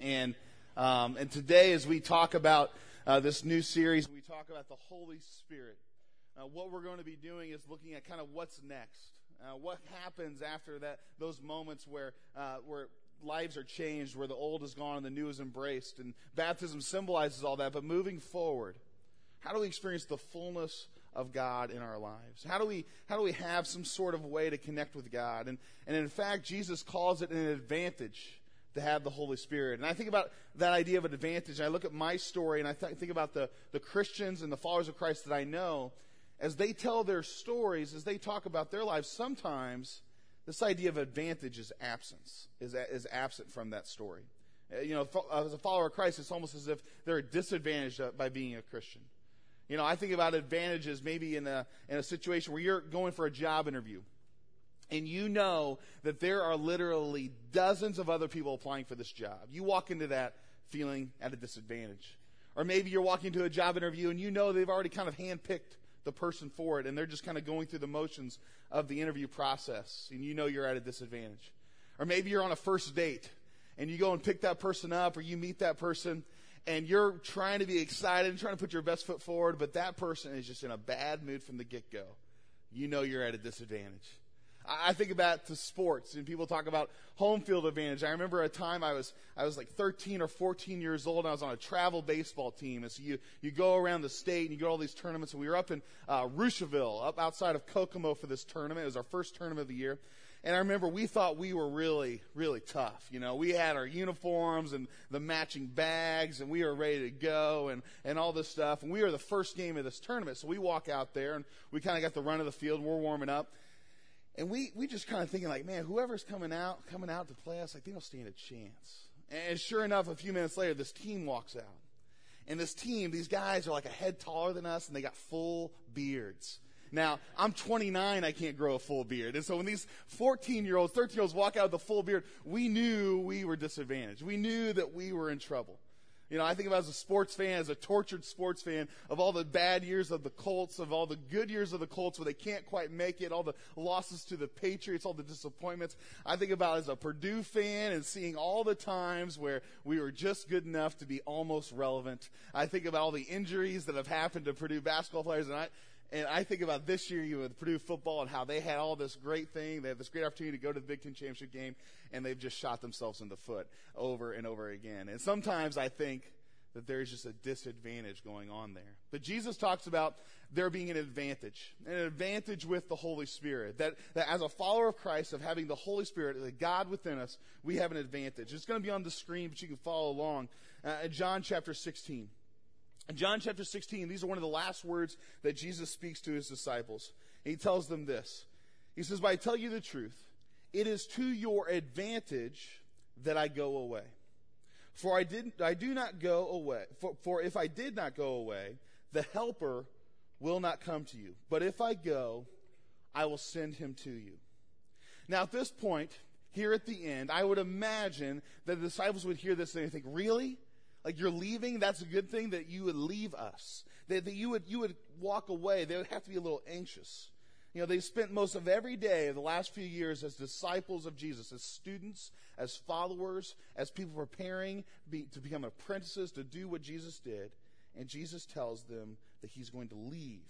And, um, and today, as we talk about uh, this new series, we talk about the Holy Spirit. Uh, what we're going to be doing is looking at kind of what's next. Uh, what happens after that? Those moments where uh, where lives are changed, where the old is gone and the new is embraced, and baptism symbolizes all that. But moving forward, how do we experience the fullness of God in our lives? How do we, how do we have some sort of way to connect with God? And, and in fact, Jesus calls it an advantage to have the Holy Spirit. And I think about that idea of an advantage, I look at my story, and I th- think about the, the Christians and the followers of Christ that I know, as they tell their stories, as they talk about their lives, sometimes this idea of advantage is absence, is, is absent from that story. Uh, you know, as a follower of Christ, it's almost as if they're disadvantaged uh, by being a Christian. You know, I think about advantages maybe in a, in a situation where you're going for a job interview and you know that there are literally dozens of other people applying for this job. You walk into that feeling at a disadvantage. Or maybe you're walking to a job interview and you know they've already kind of handpicked the person for it and they're just kind of going through the motions of the interview process and you know you're at a disadvantage. Or maybe you're on a first date and you go and pick that person up or you meet that person and you're trying to be excited and trying to put your best foot forward, but that person is just in a bad mood from the get go. You know you're at a disadvantage. I think about to sports and people talk about home field advantage. I remember a time I was, I was like 13 or 14 years old and I was on a travel baseball team. And so you, you go around the state and you go to all these tournaments and we were up in, uh, up outside of Kokomo for this tournament. It was our first tournament of the year. And I remember we thought we were really, really tough. You know, we had our uniforms and the matching bags and we were ready to go and, and all this stuff. And we were the first game of this tournament. So we walk out there and we kind of got the run of the field. We're warming up. And we, we just kind of thinking like, man, whoever's coming out, coming out to play us, like they don't stand a chance. And sure enough, a few minutes later, this team walks out. And this team, these guys are like a head taller than us and they got full beards. Now, I'm 29, I can't grow a full beard. And so when these 14 year olds, 13 year olds walk out with a full beard, we knew we were disadvantaged. We knew that we were in trouble. You know, I think about as a sports fan, as a tortured sports fan, of all the bad years of the Colts, of all the good years of the Colts where they can't quite make it, all the losses to the Patriots, all the disappointments. I think about as a Purdue fan and seeing all the times where we were just good enough to be almost relevant. I think about all the injuries that have happened to Purdue basketball players, and I, and I think about this year with Purdue football and how they had all this great thing. They had this great opportunity to go to the Big Ten championship game, and they've just shot themselves in the foot over and over again. And sometimes I think that there's just a disadvantage going on there. But Jesus talks about there being an advantage, an advantage with the Holy Spirit. That, that as a follower of Christ, of having the Holy Spirit, the God within us, we have an advantage. It's going to be on the screen, but you can follow along. Uh, John chapter 16. In John chapter 16, these are one of the last words that Jesus speaks to his disciples. He tells them this. He says, But I tell you the truth, it is to your advantage that I go away. For I did I do not go away. For, for if I did not go away, the helper will not come to you. But if I go, I will send him to you. Now at this point, here at the end, I would imagine that the disciples would hear this and they think, really? Like you're leaving, that's a good thing that you would leave us. That, that you would, you would walk away. They would have to be a little anxious. You know, they spent most of every day of the last few years as disciples of Jesus, as students, as followers, as people preparing be, to become apprentices to do what Jesus did. And Jesus tells them that he's going to leave.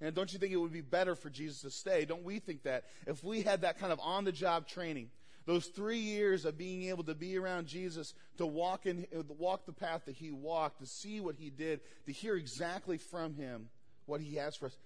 And don't you think it would be better for Jesus to stay? Don't we think that? If we had that kind of on the job training, those three years of being able to be around Jesus, to walk in, uh, walk the path that he walked, to see what he did, to hear exactly from him what he has for us.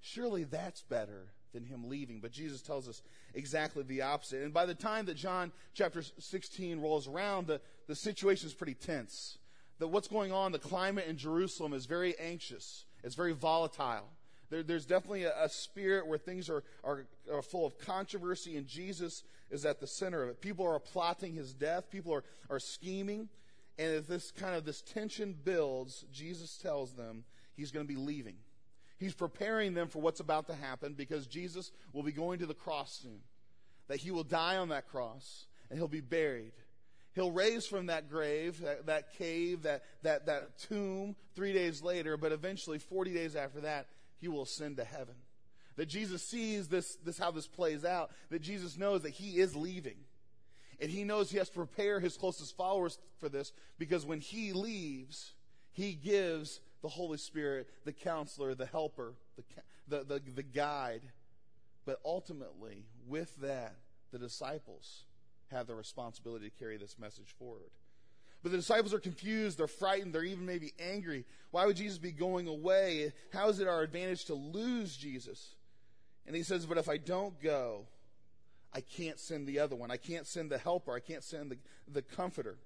Surely that's better than him leaving. But Jesus tells us exactly the opposite. And by the time that John chapter 16 rolls around, the, the situation is pretty tense. That what's going on, the climate in Jerusalem is very anxious. It's very volatile. There, there's definitely a, a, spirit where things are, are, are, full of controversy, and Jesus is at the center of it. People are plotting his death. People are, are scheming. And as this kind of this tension builds, Jesus tells them he's going to be leaving. He's preparing them for what's about to happen because Jesus will be going to the cross soon. That he will die on that cross and he'll be buried. He'll raise from that grave, that, that cave, that, that, that tomb three days later, but eventually, 40 days after that, he will ascend to heaven. That Jesus sees this, this, how this plays out, that Jesus knows that he is leaving. And he knows he has to prepare his closest followers for this because when he leaves, he gives the Holy Spirit, the counselor, the helper, the, the, the, the guide. But ultimately, with that, the disciples have the responsibility to carry this message forward. But the disciples are confused, they're frightened, they're even maybe angry. Why would Jesus be going away? How is it our advantage to lose Jesus? And he says, But if I don't go, I can't send the other one. I can't send the helper. I can't send the, the comforter.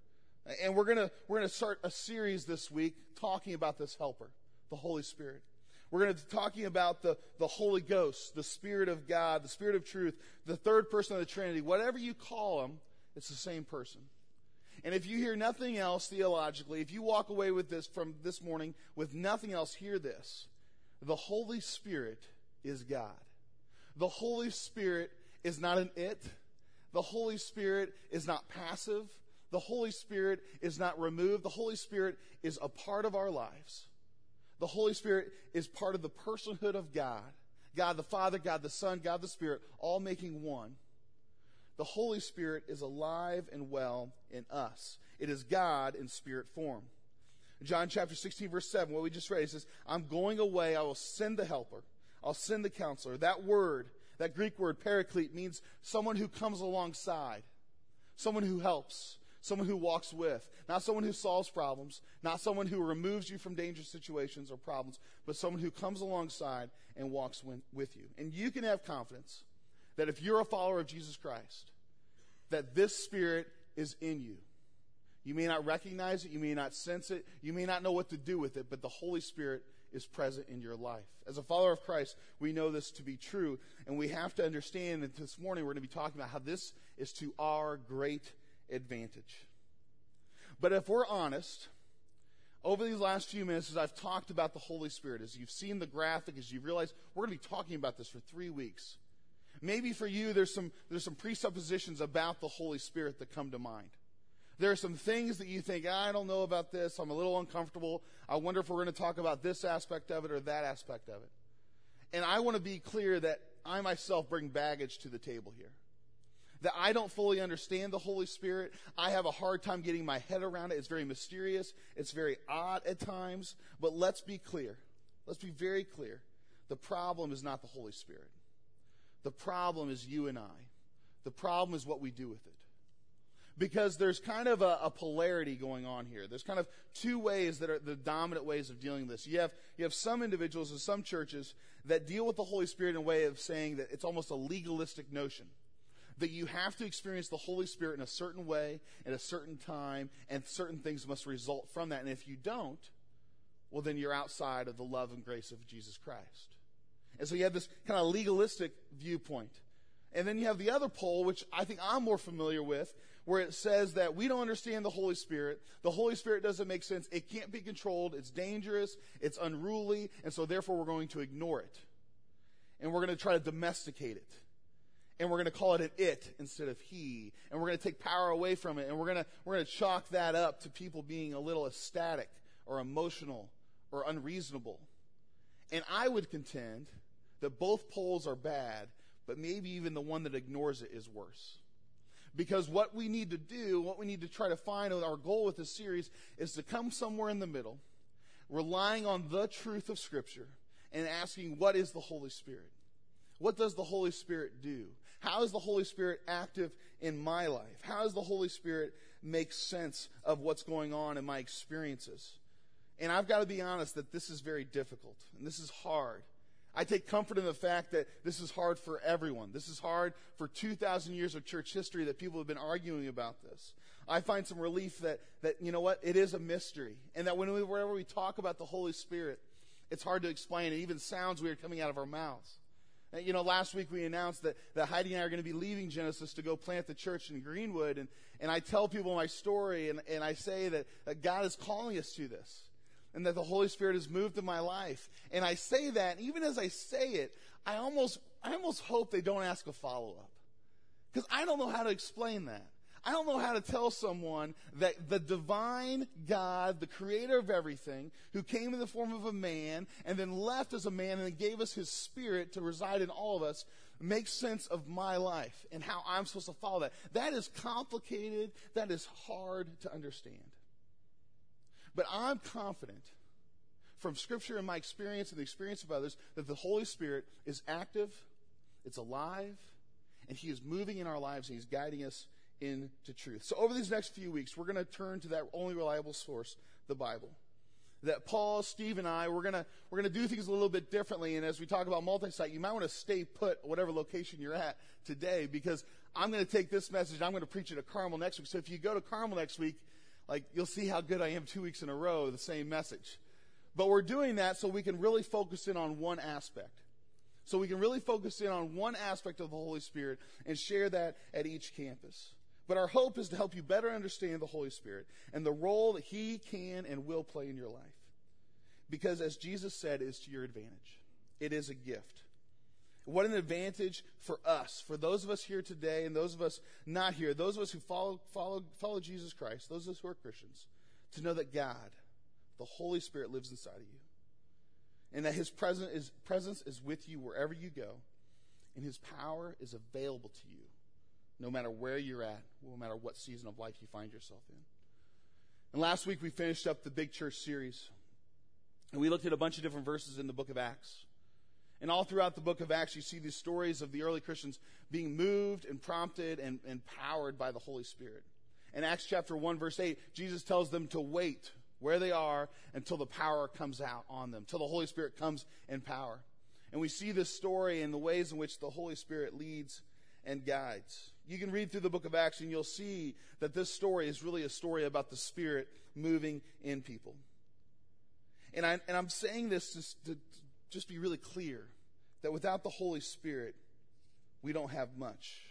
And we're gonna, we're gonna start a series this week talking about this helper, the Holy Spirit. We're going to be talking about the, the Holy Ghost, the Spirit of God, the Spirit of truth, the third person of the Trinity. Whatever you call him, it's the same person. And if you hear nothing else theologically, if you walk away with this from this morning with nothing else, hear this. The Holy Spirit is God. The Holy Spirit is not an it. The Holy Spirit is not passive. The Holy Spirit is not removed. The Holy Spirit is a part of our lives. The Holy Spirit is part of the personhood of God. God the Father, God the Son, God the Spirit, all making one. The Holy Spirit is alive and well in us. It is God in spirit form. John chapter 16, verse 7, what we just read, he says, I'm going away, I will send the helper, I'll send the counselor. That word, that Greek word, paraclete, means someone who comes alongside, someone who helps, someone who walks with, not someone who solves problems, not someone who removes you from dangerous situations or problems, but someone who comes alongside and walks with you. And you can have confidence that if you're a follower of Jesus Christ, that this Spirit is in you. You may not recognize it, you may not sense it, you may not know what to do with it, but the Holy Spirit is present in your life. As a follower of Christ, we know this to be true, and we have to understand that this morning we're going to be talking about how this is to our great advantage. But if we're honest, over these last few minutes, as I've talked about the Holy Spirit, as you've seen the graphic, as you've realized, we're going to be talking about this for three weeks. Maybe for you, there's some, there's some presuppositions about the Holy Spirit that come to mind. There are some things that you think, ah, I don't know about this. I'm a little uncomfortable. I wonder if we're going to talk about this aspect of it or that aspect of it. And I want to be clear that I myself bring baggage to the table here. That I don't fully understand the Holy Spirit. I have a hard time getting my head around it. It's very mysterious. It's very odd at times. But let's be clear. Let's be very clear. The problem is not the Holy Spirit. The problem is you and I. The problem is what we do with it. Because there's kind of a, a, polarity going on here. There's kind of two ways that are the dominant ways of dealing with this. You have, you have some individuals and some churches that deal with the Holy Spirit in a way of saying that it's almost a legalistic notion. That you have to experience the Holy Spirit in a certain way, at a certain time, and certain things must result from that. And if you don't, well, then you're outside of the love and grace of Jesus Christ. And so you have this kind of legalistic viewpoint. And then you have the other pole, which I think I'm more familiar with, where it says that we don't understand the Holy Spirit. The Holy Spirit doesn't make sense. It can't be controlled. It's dangerous. It's unruly. And so therefore we're going to ignore it. And we're going to try to domesticate it. And we're going to call it an it instead of he. And we're going to take power away from it. And we're going to, we're going to chalk that up to people being a little ecstatic or emotional or unreasonable. And I would contend that both poles are bad, but maybe even the one that ignores it is worse. Because what we need to do, what we need to try to find, our goal with this series is to come somewhere in the middle, relying on the truth of Scripture and asking, what is the Holy Spirit? What does the Holy Spirit do? How is the Holy Spirit active in my life? How does the Holy Spirit make sense of what's going on in my experiences? And I've got to be honest that this is very difficult and this is hard. I take comfort in the fact that this is hard for everyone. This is hard for 2,000 years of church history that people have been arguing about this. I find some relief that, that you know what, it is a mystery. And that whenever we talk about the Holy Spirit, it's hard to explain. It even sounds weird coming out of our mouths. And, you know, last week we announced that, that Heidi and I are going to be leaving Genesis to go plant the church in Greenwood. And, and I tell people my story and, and I say that, that God is calling us to this and that the Holy Spirit has moved in my life. And I say that, and even as I say it, I almost, I almost hope they don't ask a follow up. Because I don't know how to explain that. I don't know how to tell someone that the divine God, the creator of everything, who came in the form of a man and then left as a man and then gave us his spirit to reside in all of us, make sense of my life and how I'm supposed to follow that. That is complicated. That is hard to understand. But I'm confident from Scripture and my experience and the experience of others that the Holy Spirit is active, it's alive, and He is moving in our lives and He's guiding us into truth. So over these next few weeks, we're going to turn to that only reliable source, the Bible. That Paul, Steve, and I, we're gonna we're gonna do things a little bit differently. And as we talk about multi-site, you might want to stay put whatever location you're at today, because I'm going to take this message. I'm going to preach it at Carmel next week. So if you go to Carmel next week, like you'll see how good I am two weeks in a row, the same message. But we're doing that so we can really focus in on one aspect. So we can really focus in on one aspect of the Holy Spirit and share that at each campus. But our hope is to help you better understand the Holy Spirit and the role that He can and will play in your life. Because as Jesus said, it's to your advantage. It is a gift. What an advantage for us, for those of us here today and those of us not here, those of us who follow, follow, follow Jesus Christ, those of us who are Christians, to know that God, the Holy Spirit, lives inside of you. And that His presence is, presence is with you wherever you go, and His power is available to you no matter where you're at, no matter what season of life you find yourself in. And last week we finished up the Big Church series. And we looked at a bunch of different verses in the book of Acts. And all throughout the book of Acts, you see these stories of the early Christians being moved and prompted and empowered by the Holy Spirit. In Acts chapter 1, verse 8, Jesus tells them to wait where they are until the power comes out on them, till the Holy Spirit comes in power. And we see this story in the ways in which the Holy Spirit leads and guides. You can read through the book of Acts and you'll see that this story is really a story about the Spirit moving in people. And, I, and I'm saying this just to just be really clear that without the Holy Spirit, we don't have much.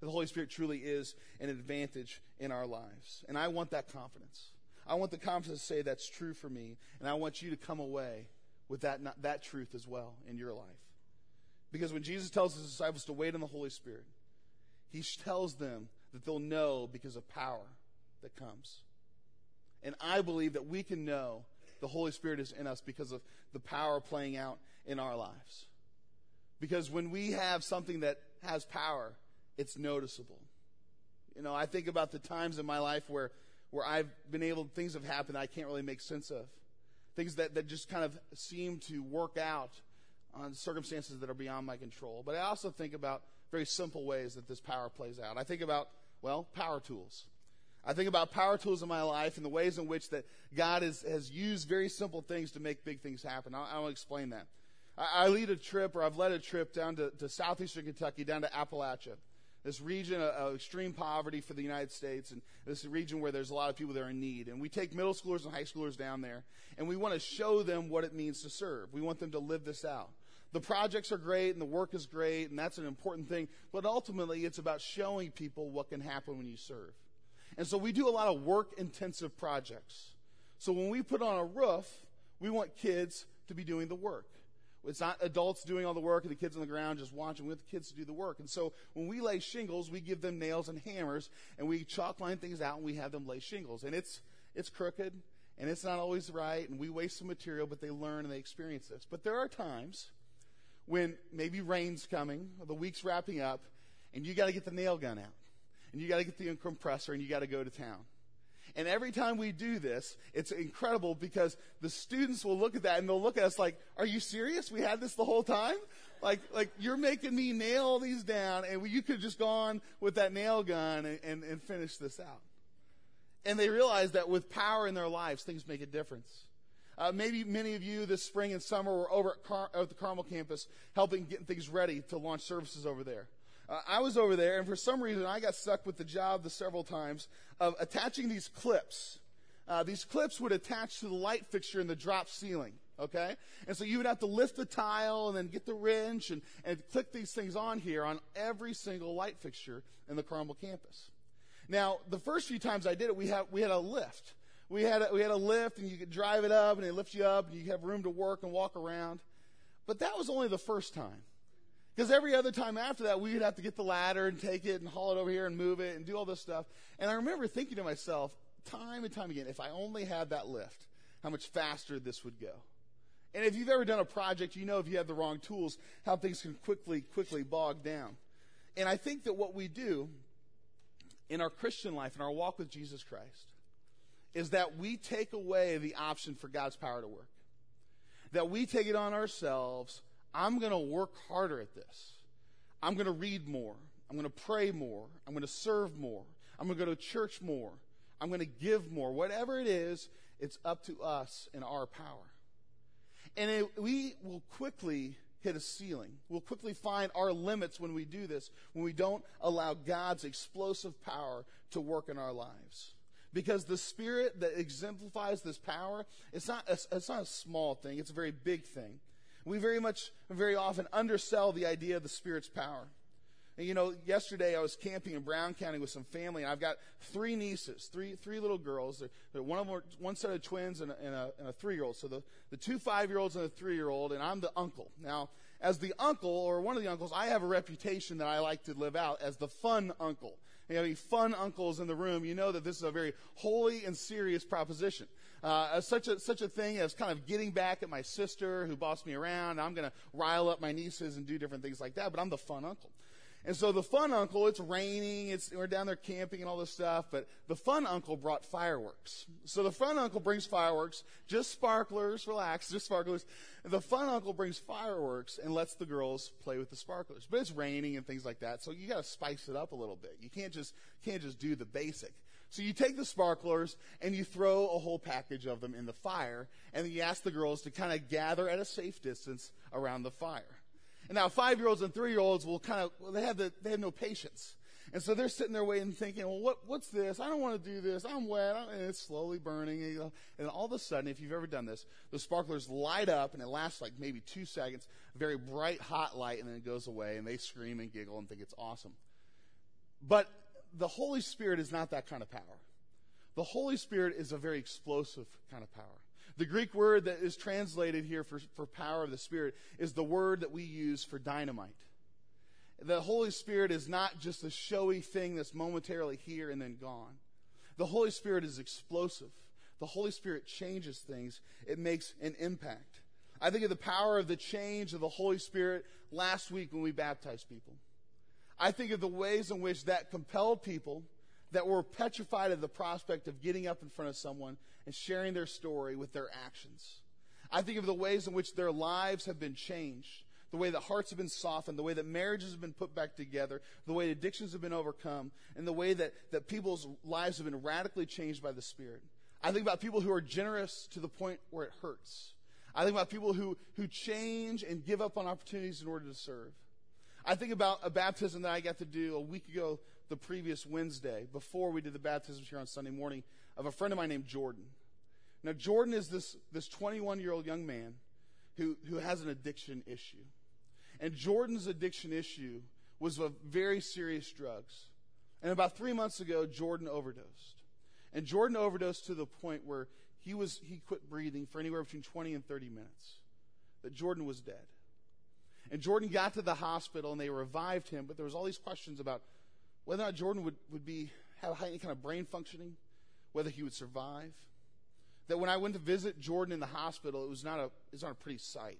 The Holy Spirit truly is an advantage in our lives. And I want that confidence. I want the confidence to say that's true for me. And I want you to come away with that, that truth as well in your life. Because when Jesus tells his disciples to wait on the Holy Spirit, he tells them that they'll know because of power that comes. And I believe that we can know the Holy Spirit is in us because of the power playing out in our lives. Because when we have something that has power, it's noticeable. You know, I think about the times in my life where, where I've been able, things have happened I can't really make sense of. Things that, that just kind of seem to work out on circumstances that are beyond my control. But I also think about very simple ways that this power plays out. I think about, well, power tools. I think about power tools in my life and the ways in which that God has, has used very simple things to make big things happen. I, I will explain that. I, I, lead a trip, or I've led a trip down to, to southeastern Kentucky, down to Appalachia, this region of, of extreme poverty for the United States, and this region where there's a lot of people that are in need. And we take middle schoolers and high schoolers down there, and we want to show them what it means to serve. We want them to live this out. The projects are great and the work is great, and that's an important thing. But ultimately, it's about showing people what can happen when you serve. And so we do a lot of work intensive projects. So when we put on a roof, we want kids to be doing the work. It's not adults doing all the work and the kids on the ground just watching. We want the kids to do the work. And so when we lay shingles, we give them nails and hammers and we chalk line things out and we have them lay shingles. And it's, it's crooked and it's not always right and we waste some material, but they learn and they experience this. But there are times when maybe rain's coming, or the week's wrapping up, and you got to get the nail gun out, and you got to get the compressor, and you got to go to town. And every time we do this, it's incredible because the students will look at that and they'll look at us like, "Are you serious? We had this the whole time? Like, like you're making me nail these down, and you could just gone with that nail gun and, and, and finish this out." And they realize that with power in their lives, things make a difference. Uh, maybe many of you this spring and summer were over at, Car- at the Carmel campus helping get things ready to launch services over there. Uh, I was over there, and for some reason, I got stuck with the job the several times of attaching these clips. Uh, these clips would attach to the light fixture in the drop ceiling. Okay? And so you would have to lift the tile and then get the wrench and, and click these things on here on every single light fixture in the Carmel campus. Now, the first few times I did it, we had, we had a lift we had a, we had a lift and you could drive it up and it lifts you up and you have room to work and walk around. But that was only the first time. Because every other time after that, we would have to get the ladder and take it and haul it over here and move it and do all this stuff. And I remember thinking to myself, time and time again, if I only had that lift, how much faster this would go. And if you've ever done a project, you know if you have the wrong tools, how things can quickly, quickly bog down. And I think that what we do in our Christian life, in our walk with Jesus Christ, is that we take away the option for God's power to work. That we take it on ourselves. I'm going to work harder at this. I'm going to read more. I'm going to pray more. I'm going to serve more. I'm going to go to church more. I'm going to give more. Whatever it is, it's up to us and our power. And it, we will quickly hit a ceiling. We'll quickly find our limits when we do this, when we don't allow God's explosive power to work in our lives. Because the spirit that exemplifies this power, it's not, a, it's not a small thing, it's a very big thing. We very much, very often undersell the idea of the spirit's power. And you know, yesterday I was camping in Brown County with some family, and I've got three nieces, three three little girls. They're, they're one of them, one set of twins and a, and a, and a three year old. So the the two five year olds and a three year old, and I'm the uncle. Now, as the uncle or one of the uncles, I have a reputation that I like to live out as the fun uncle. You have any fun uncles in the room, you know that this is a very holy and serious proposition. Uh, such a such a thing as kind of getting back at my sister who bossed me around. I'm going to rile up my nieces and do different things like that. But I'm the fun uncle. And so the fun uncle, it's raining, it's, we're down there camping and all this stuff, but the fun uncle brought fireworks. So the fun uncle brings fireworks, just sparklers, relax, just sparklers. The fun uncle brings fireworks and lets the girls play with the sparklers. But it's raining and things like that, so you gotta spice it up a little bit. You can't just, can't just do the basic. So you take the sparklers and you throw a whole package of them in the fire, and you ask the girls to kind of gather at a safe distance around the fire. And now five year olds and three year olds will kind of, well, they have the, they have no patience. And so they're sitting there waiting, thinking, well, what, what's this? I don't want to do this. I'm wet. and it's slowly burning. And, you know, and all of a sudden, if you've ever done this, the sparklers light up and it lasts like maybe two seconds, very bright, hot light, and then it goes away and they scream and giggle and think it's awesome. But the Holy Spirit is not that kind of power. The Holy Spirit is a very explosive kind of power. The Greek word that is translated here for, for power of the Spirit is the word that we use for dynamite. The Holy Spirit is not just a showy thing that's momentarily here and then gone. The Holy Spirit is explosive. The Holy Spirit changes things. It makes an impact. I think of the power of the change of the Holy Spirit last week when we baptized people. I think of the ways in which that compelled people that were petrified of the prospect of getting up in front of someone and sharing their story with their actions. I think of the ways in which their lives have been changed, the way that hearts have been softened, the way that marriages have been put back together, the way addictions have been overcome, and the way that, that people's lives have been radically changed by the Spirit. I think about people who are generous to the point where it hurts. I think about people who, who change and give up on opportunities in order to serve. I think about a baptism that I got to do a week ago, the previous Wednesday, before we did the baptism here on Sunday morning, of a friend of mine named Jordan. Now, Jordan is this, this 21 year old young man who, who has an addiction issue. And Jordan's addiction issue was of very serious drugs. And about three months ago, Jordan overdosed. And Jordan overdosed to the point where he was he quit breathing for anywhere between 20 and 30 minutes. That Jordan was dead. And Jordan got to the hospital and they revived him, but there was all these questions about whether or not Jordan would, would be have any kind of brain functioning, whether he would survive. That when I went to visit Jordan in the hospital, it was not a it was not a pretty sight.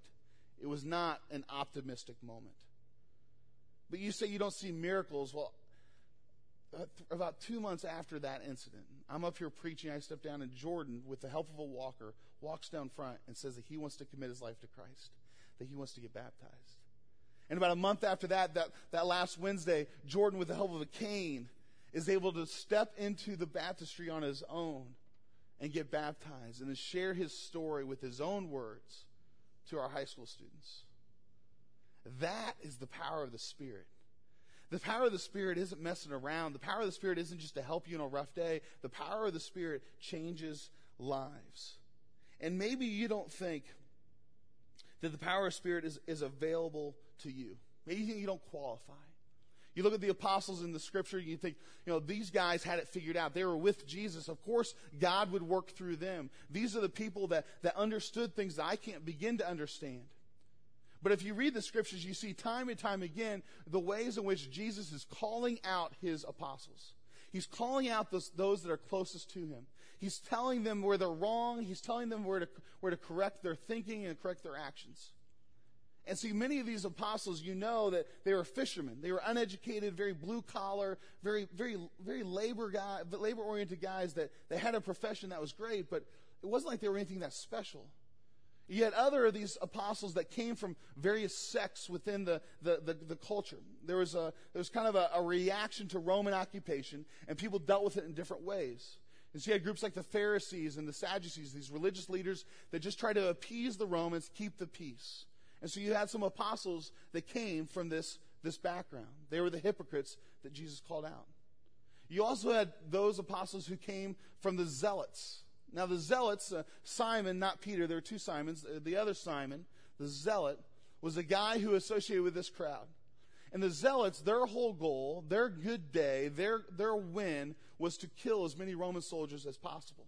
It was not an optimistic moment. But you say you don't see miracles. Well, uh, about two months after that incident, I'm up here preaching. I step down, and Jordan, with the help of a walker, walks down front and says that he wants to commit his life to Christ, that he wants to get baptized. And about a month after that, that, that last Wednesday, Jordan, with the help of a cane, is able to step into the baptistry on his own and get baptized and to share his story with his own words to our high school students. That is the power of the Spirit. The power of the Spirit isn't messing around. The power of the Spirit isn't just to help you on a rough day. The power of the Spirit changes lives. And maybe you don't think that the power of Spirit is, is available to you. Maybe you think you don't qualify. You look at the apostles in the scripture, you think, you know, these guys had it figured out. They were with Jesus. Of course, God would work through them. These are the people that, that understood things that I can't begin to understand. But if you read the scriptures, you see time and time again the ways in which Jesus is calling out his apostles. He's calling out those, those that are closest to him. He's telling them where they're wrong. He's telling them where to, where to correct their thinking and correct their actions. And see, many of these apostles, you know that they were fishermen. They were uneducated, very blue collar, very, very, very labor guy, labor oriented guys that, that had a profession that was great, but it wasn't like they were anything that special. Yet other of these apostles that came from various sects within the, the, the, the culture. There was, a, there was kind of a, a, reaction to Roman occupation, and people dealt with it in different ways. And so you had groups like the Pharisees and the Sadducees, these religious leaders that just tried to appease the Romans, keep the peace. And so you had some apostles that came from this, this background. They were the hypocrites that Jesus called out. You also had those apostles who came from the zealots. Now, the zealots, uh, Simon, not Peter, there were two Simons. Uh, the other Simon, the zealot, was a guy who associated with this crowd. And the zealots, their whole goal, their good day, their, their win was to kill as many Roman soldiers as possible.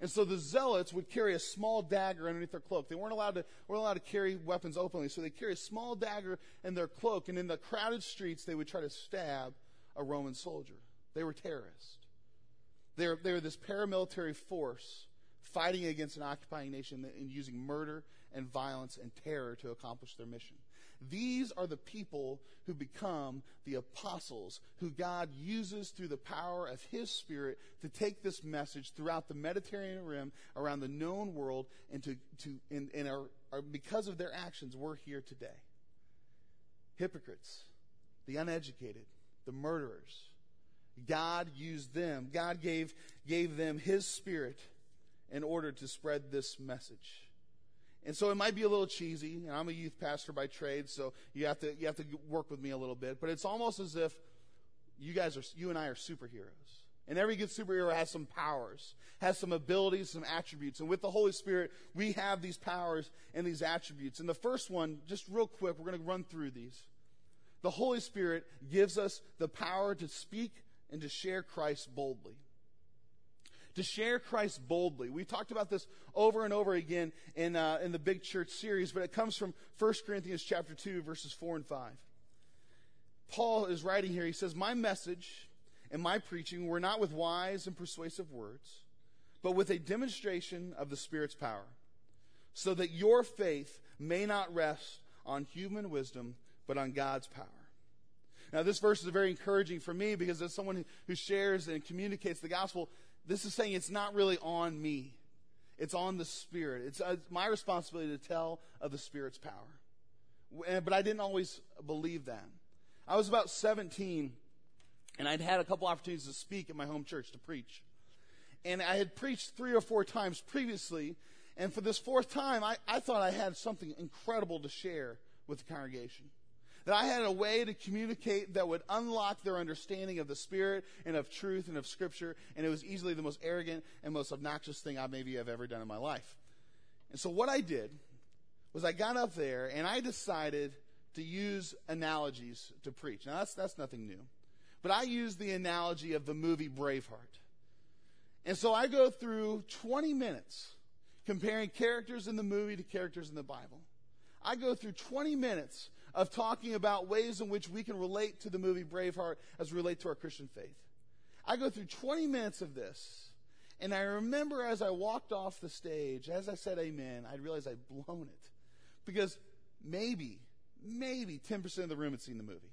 And so the zealots would carry a small dagger underneath their cloak. They weren't allowed to, weren't allowed to carry weapons openly, so they carry a small dagger in their cloak, and in the crowded streets, they would try to stab a Roman soldier. They were terrorists. They're, they're this paramilitary force fighting against an occupying nation and using murder and violence and terror to accomplish their mission. These are the people who become the apostles who God uses through the power of His Spirit to take this message throughout the Mediterranean rim, around the known world, and to, to and, and are, are, because of their actions, we're here today. Hypocrites, the uneducated, the murderers, God used them. God gave, gave them His Spirit in order to spread this message. And so it might be a little cheesy, and I'm a youth pastor by trade, so you have to, you have to work with me a little bit, but it's almost as if you guys are, you and I are superheroes. And every good superhero has some powers, has some abilities, some attributes. And with the Holy Spirit, we have these powers and these attributes. And the first one, just real quick, we're going to run through these. The Holy Spirit gives us the power to speak and to share Christ boldly. To share Christ boldly. We talked about this over and over again in, uh, in the Big Church series, but it comes from 1 Corinthians chapter 2, verses 4 and 5. Paul is writing here. He says, My message and my preaching were not with wise and persuasive words, but with a demonstration of the Spirit's power, so that your faith may not rest on human wisdom, but on God's power. Now, this verse is very encouraging for me because as someone who shares and communicates the gospel, this is saying it's not really on me. It's on the Spirit. It's, uh, my responsibility to tell of the Spirit's power. But I didn't always believe that. I was about 17, and I'd had a couple opportunities to speak at my home church to preach. And I had preached three or four times previously, and for this fourth time, I, I thought I had something incredible to share with the congregation. That I had a way to communicate that would unlock their understanding of the Spirit and of truth and of Scripture, and it was easily the most arrogant and most obnoxious thing I maybe have ever done in my life. And so what I did was I got up there and I decided to use analogies to preach. Now that's that's nothing new. But I used the analogy of the movie Braveheart. And so I go through 20 minutes comparing characters in the movie to characters in the Bible. I go through 20 minutes of talking about ways in which we can relate to the movie Braveheart as we relate to our Christian faith. I go through 20 minutes of this, and I remember as I walked off the stage, as I said amen, I realized I'd blown it. Because maybe, maybe 10% of the room had seen the movie.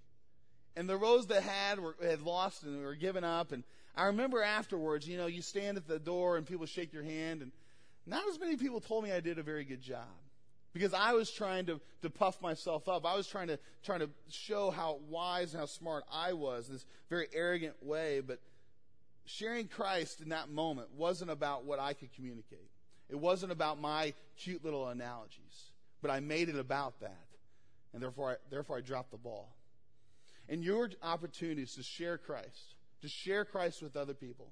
And the rows that had were, had lost and were given up. And I remember afterwards, you know, you stand at the door and people shake your hand, and not as many people told me I did a very good job because I was trying to, to puff myself up. I was trying to trying to show how wise and how smart I was in this very arrogant way. But sharing Christ in that moment wasn't about what I could communicate. It wasn't about my cute little analogies. But I made it about that. And therefore I, therefore I dropped the ball. And your opportunity is to share Christ, to share Christ with other people.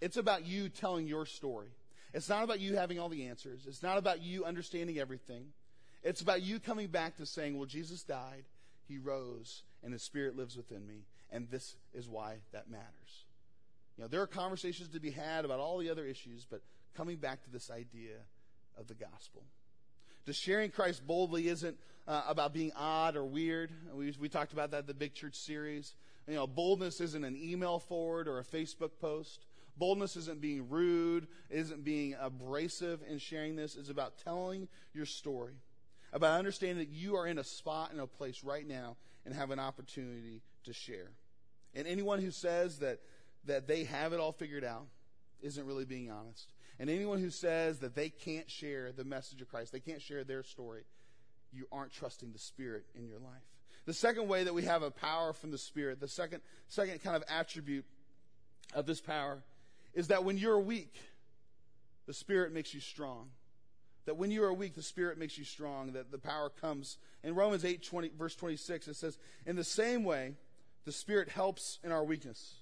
It's about you telling your story. It's not about you having all the answers. It's not about you understanding everything. It's about you coming back to saying, well, Jesus died, he rose, and his spirit lives within me, and this is why that matters. You know, there are conversations to be had about all the other issues, but coming back to this idea of the gospel. The sharing Christ boldly isn't uh, about being odd or weird. We, we talked about that in the Big Church series. You know, boldness isn't an email forward or a Facebook post. Boldness isn't being rude, isn't being abrasive in sharing this. It's about telling your story, about understanding that you are in a spot and a place right now and have an opportunity to share. And anyone who says that, that they have it all figured out isn't really being honest. And anyone who says that they can't share the message of Christ, they can't share their story, you aren't trusting the Spirit in your life. The second way that we have a power from the Spirit, the second, second kind of attribute of this power is that when you're weak, the Spirit makes you strong. That when you are weak, the Spirit makes you strong, that the power comes. In Romans 8, 20, verse 26, it says, In the same way, the Spirit helps in our weakness.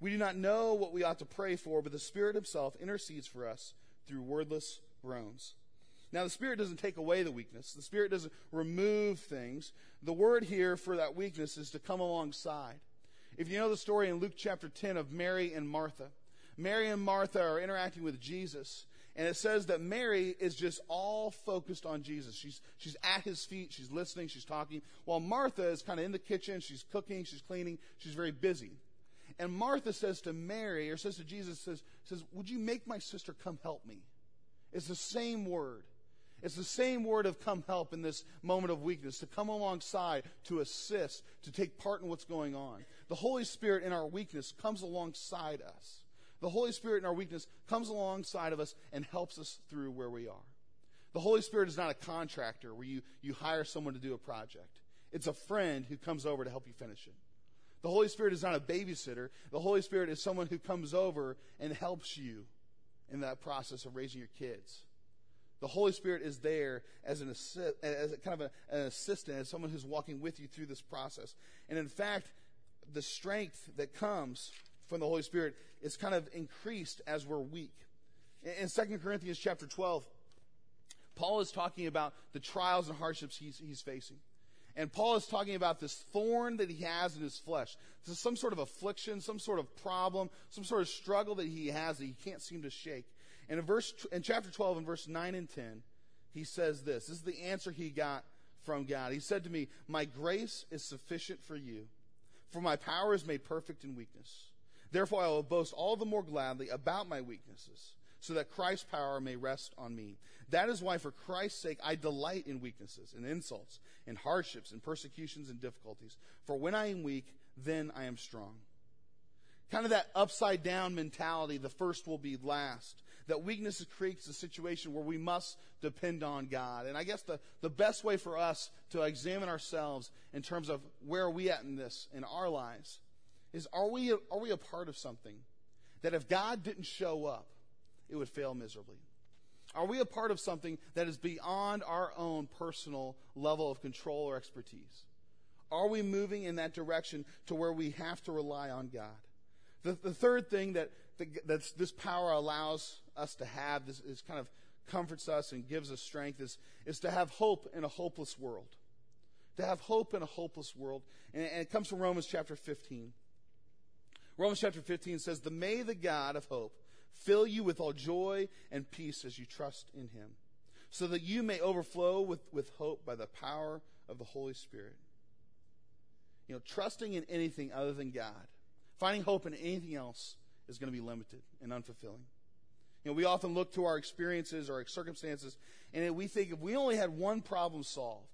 We do not know what we ought to pray for, but the Spirit Himself intercedes for us through wordless groans. Now, the Spirit doesn't take away the weakness. The Spirit doesn't remove things. The word here for that weakness is to come alongside. If you know the story in Luke chapter 10 of Mary and Martha, Mary and Martha are interacting with Jesus. And it says that Mary is just all focused on Jesus. She's, she's at his feet, she's listening, she's talking, while Martha is kind of in the kitchen, she's cooking, she's cleaning, she's very busy. And Martha says to Mary, or says to Jesus, says, says, Would you make my sister come help me? It's the same word. It's the same word of come help in this moment of weakness, to come alongside, to assist, to take part in what's going on. The Holy Spirit in our weakness comes alongside us. The Holy Spirit in our weakness comes alongside of us and helps us through where we are. The Holy Spirit is not a contractor where you, you hire someone to do a project. It's a friend who comes over to help you finish it. The Holy Spirit is not a babysitter. The Holy Spirit is someone who comes over and helps you in that process of raising your kids. The Holy Spirit is there as an as a kind of a, an assistant, as someone who's walking with you through this process. And in fact, the strength that comes from the Holy Spirit is kind of increased as we're weak. In 2 Corinthians chapter 12, Paul is talking about the trials and hardships he's, he's facing. And Paul is talking about this thorn that he has in his flesh. This is some sort of affliction, some sort of problem, some sort of struggle that he has that he can't seem to shake. And in verse in chapter 12 in verse 9 and 10, he says this. This is the answer he got from God. He said to me, "My grace is sufficient for you, for my power is made perfect in weakness." Therefore, I will boast all the more gladly about my weaknesses, so that Christ's power may rest on me. That is why, for Christ's sake, I delight in weaknesses, in insults, in hardships, in persecutions, and difficulties. For when I am weak, then I am strong. Kind of that upside down mentality, the first will be last. That weakness creates a situation where we must depend on God. And I guess the, the best way for us to examine ourselves in terms of where are we at in this, in our lives, is are we, are we a part of something that if God didn't show up, it would fail miserably? Are we a part of something that is beyond our own personal level of control or expertise? Are we moving in that direction to where we have to rely on God? The, the third thing that, that this power allows us to have, this is kind of comforts us and gives us strength, is, is to have hope in a hopeless world. To have hope in a hopeless world. And, and it comes from Romans chapter 15. Romans chapter 15 says, the May the God of hope fill you with all joy and peace as you trust in him, so that you may overflow with, with hope by the power of the Holy Spirit. You know, trusting in anything other than God, finding hope in anything else is going to be limited and unfulfilling. You know, we often look to our experiences or our circumstances, and we think if we only had one problem solved,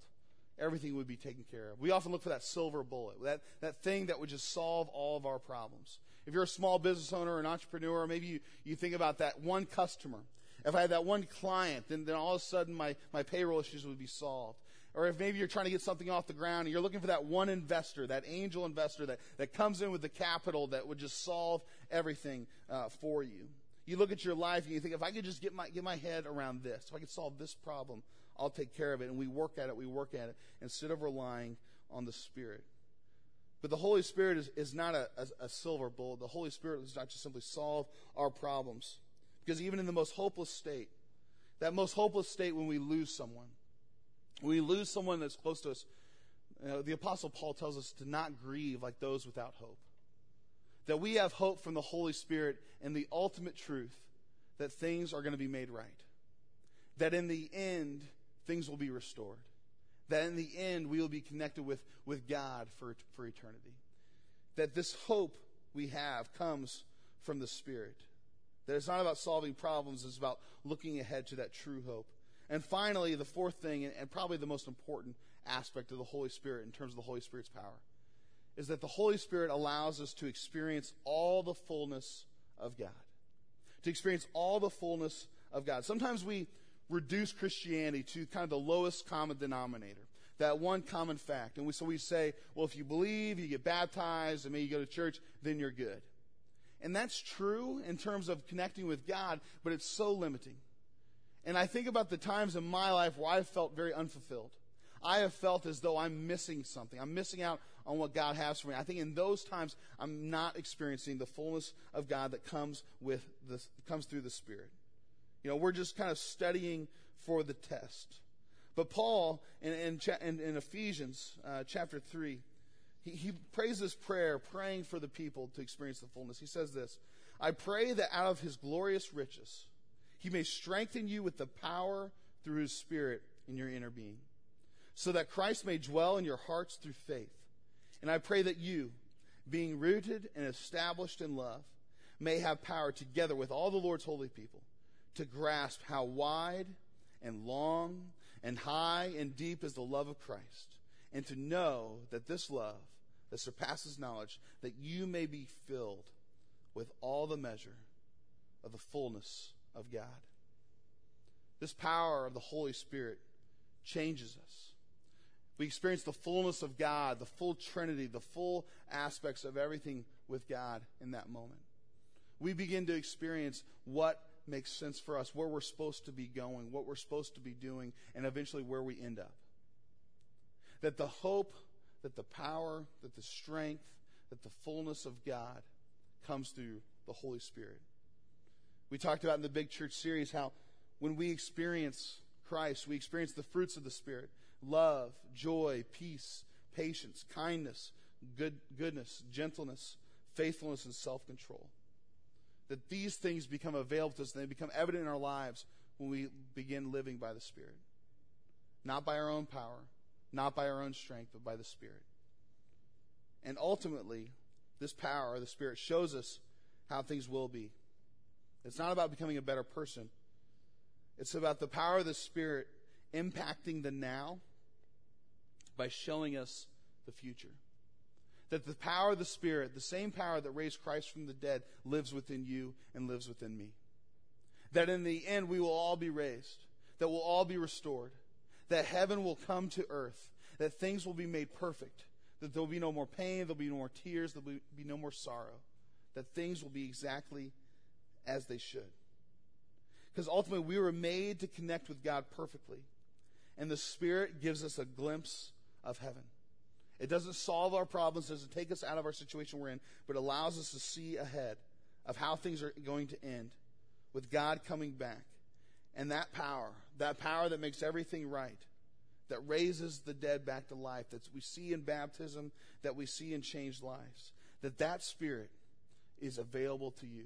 everything would be taken care of. We often look for that silver bullet, that, that thing that would just solve all of our problems. If you're a small business owner or an entrepreneur, maybe you, you think about that one customer. If I had that one client, then, then all of a sudden my, my payroll issues would be solved. Or if maybe you're trying to get something off the ground and you're looking for that one investor, that angel investor that, that comes in with the capital that would just solve everything uh, for you. You look at your life and you think, if I could just get my, get my head around this, if I could solve this problem, I'll take care of it. And we work at it, we work at it, instead of relying on the Spirit. But the Holy Spirit is, is not a, a, a silver bullet. The Holy Spirit does not just simply solve our problems. Because even in the most hopeless state, that most hopeless state when we lose someone, when we lose someone that's close to us, you know, the Apostle Paul tells us to not grieve like those without hope. That we have hope from the Holy Spirit and the ultimate truth that things are going to be made right. That in the end, things will be restored. That in the end, we will be connected with, with God for, for eternity. That this hope we have comes from the Spirit. That it's not about solving problems, it's about looking ahead to that true hope. And finally, the fourth thing, and probably the most important aspect of the Holy Spirit in terms of the Holy Spirit's power, is that the Holy Spirit allows us to experience all the fullness of God. To experience all the fullness of God. Sometimes we reduce Christianity to kind of the lowest common denominator, that one common fact. And we, so we say, well, if you believe, you get baptized, and maybe you go to church, then you're good. And that's true in terms of connecting with God, but it's so limiting. And I think about the times in my life where I felt very unfulfilled. I have felt as though I'm missing something. I'm missing out on what God has for me. I think in those times I'm not experiencing the fullness of God that comes with the comes through the Spirit. You know, we're just kind of studying for the test. But Paul, in, in, in, Ephesians uh, chapter 3, he, he prays this prayer, praying for the people to experience the fullness. He says this I pray that out of his glorious riches, he may strengthen you with the power through his Spirit in your inner being, so that Christ may dwell in your hearts through faith. And I pray that you, being rooted and established in love, may have power together with all the Lord's holy people to grasp how wide and long and high and deep is the love of Christ, and to know that this love that surpasses knowledge, that you may be filled with all the measure of the fullness of God. This power of the Holy Spirit changes us. We experience the fullness of God, the full Trinity, the full aspects of everything with God in that moment. We begin to experience what makes sense for us, where we're supposed to be going, what we're supposed to be doing, and eventually where we end up. That the hope, that the power, that the strength, that the fullness of God comes through the Holy Spirit. We talked about in the Big Church series how when we experience Christ, we experience the fruits of the Spirit love, joy, peace, patience, kindness, good, goodness, gentleness, faithfulness, and self control that these things become available to us and they become evident in our lives when we begin living by the Spirit. Not by our own power, not by our own strength, but by the Spirit. And ultimately, this power of the Spirit shows us how things will be. It's not about becoming a better person. It's about the power of the Spirit impacting the now by showing us the future that the power of the Spirit, the same power that raised Christ from the dead, lives within you and lives within me. That in the end we will all be raised, that we'll all be restored, that heaven will come to earth, that things will be made perfect, that there will be no more pain, there'll be no more tears, there'll be no more sorrow, that things will be exactly as they should. Because ultimately we were made to connect with God perfectly, and the Spirit gives us a glimpse of heaven. It doesn't solve our problems, doesn't take us out of our situation we're in, but allows us to see ahead of how things are going to end with God coming back. And that power, that power that makes everything right, that raises the dead back to life, that we see in baptism, that we see in changed lives, that that spirit is available to you.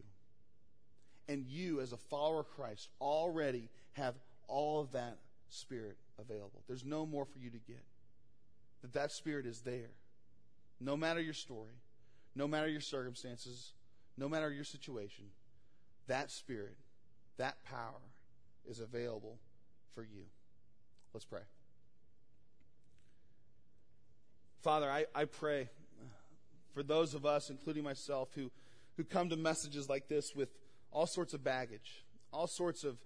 And you, as a follower of Christ, already have all of that spirit available. There's no more for you to get that that Spirit is there. No matter your story, no matter your circumstances, no matter your situation, that Spirit, that power is available for you. Let's pray. Father, I, I pray for those of us, including myself, who, who come to messages like this with all sorts of baggage, all sorts of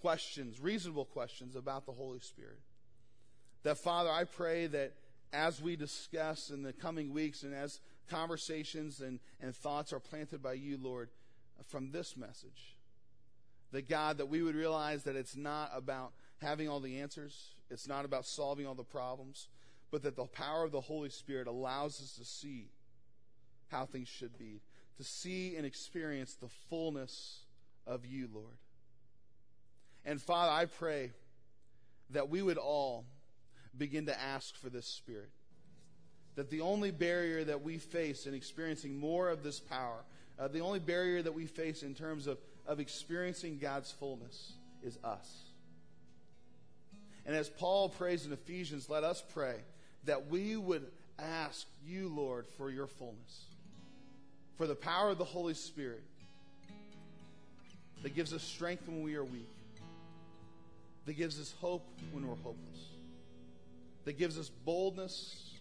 questions, reasonable questions about the Holy Spirit. That, Father, I pray that as we discuss in the coming weeks and as conversations and, and thoughts are planted by you, Lord, from this message, that God, that we would realize that it's not about having all the answers, it's not about solving all the problems, but that the power of the Holy Spirit allows us to see how things should be, to see and experience the fullness of you, Lord. And Father, I pray that we would all begin to ask for this Spirit. That the only barrier that we face in experiencing more of this power, uh, the only barrier that we face in terms of, of experiencing God's fullness is us. And as Paul prays in Ephesians, let us pray that we would ask you, Lord, for your fullness, for the power of the Holy Spirit that gives us strength when we are weak, that gives us hope when we're hopeless, that gives us boldness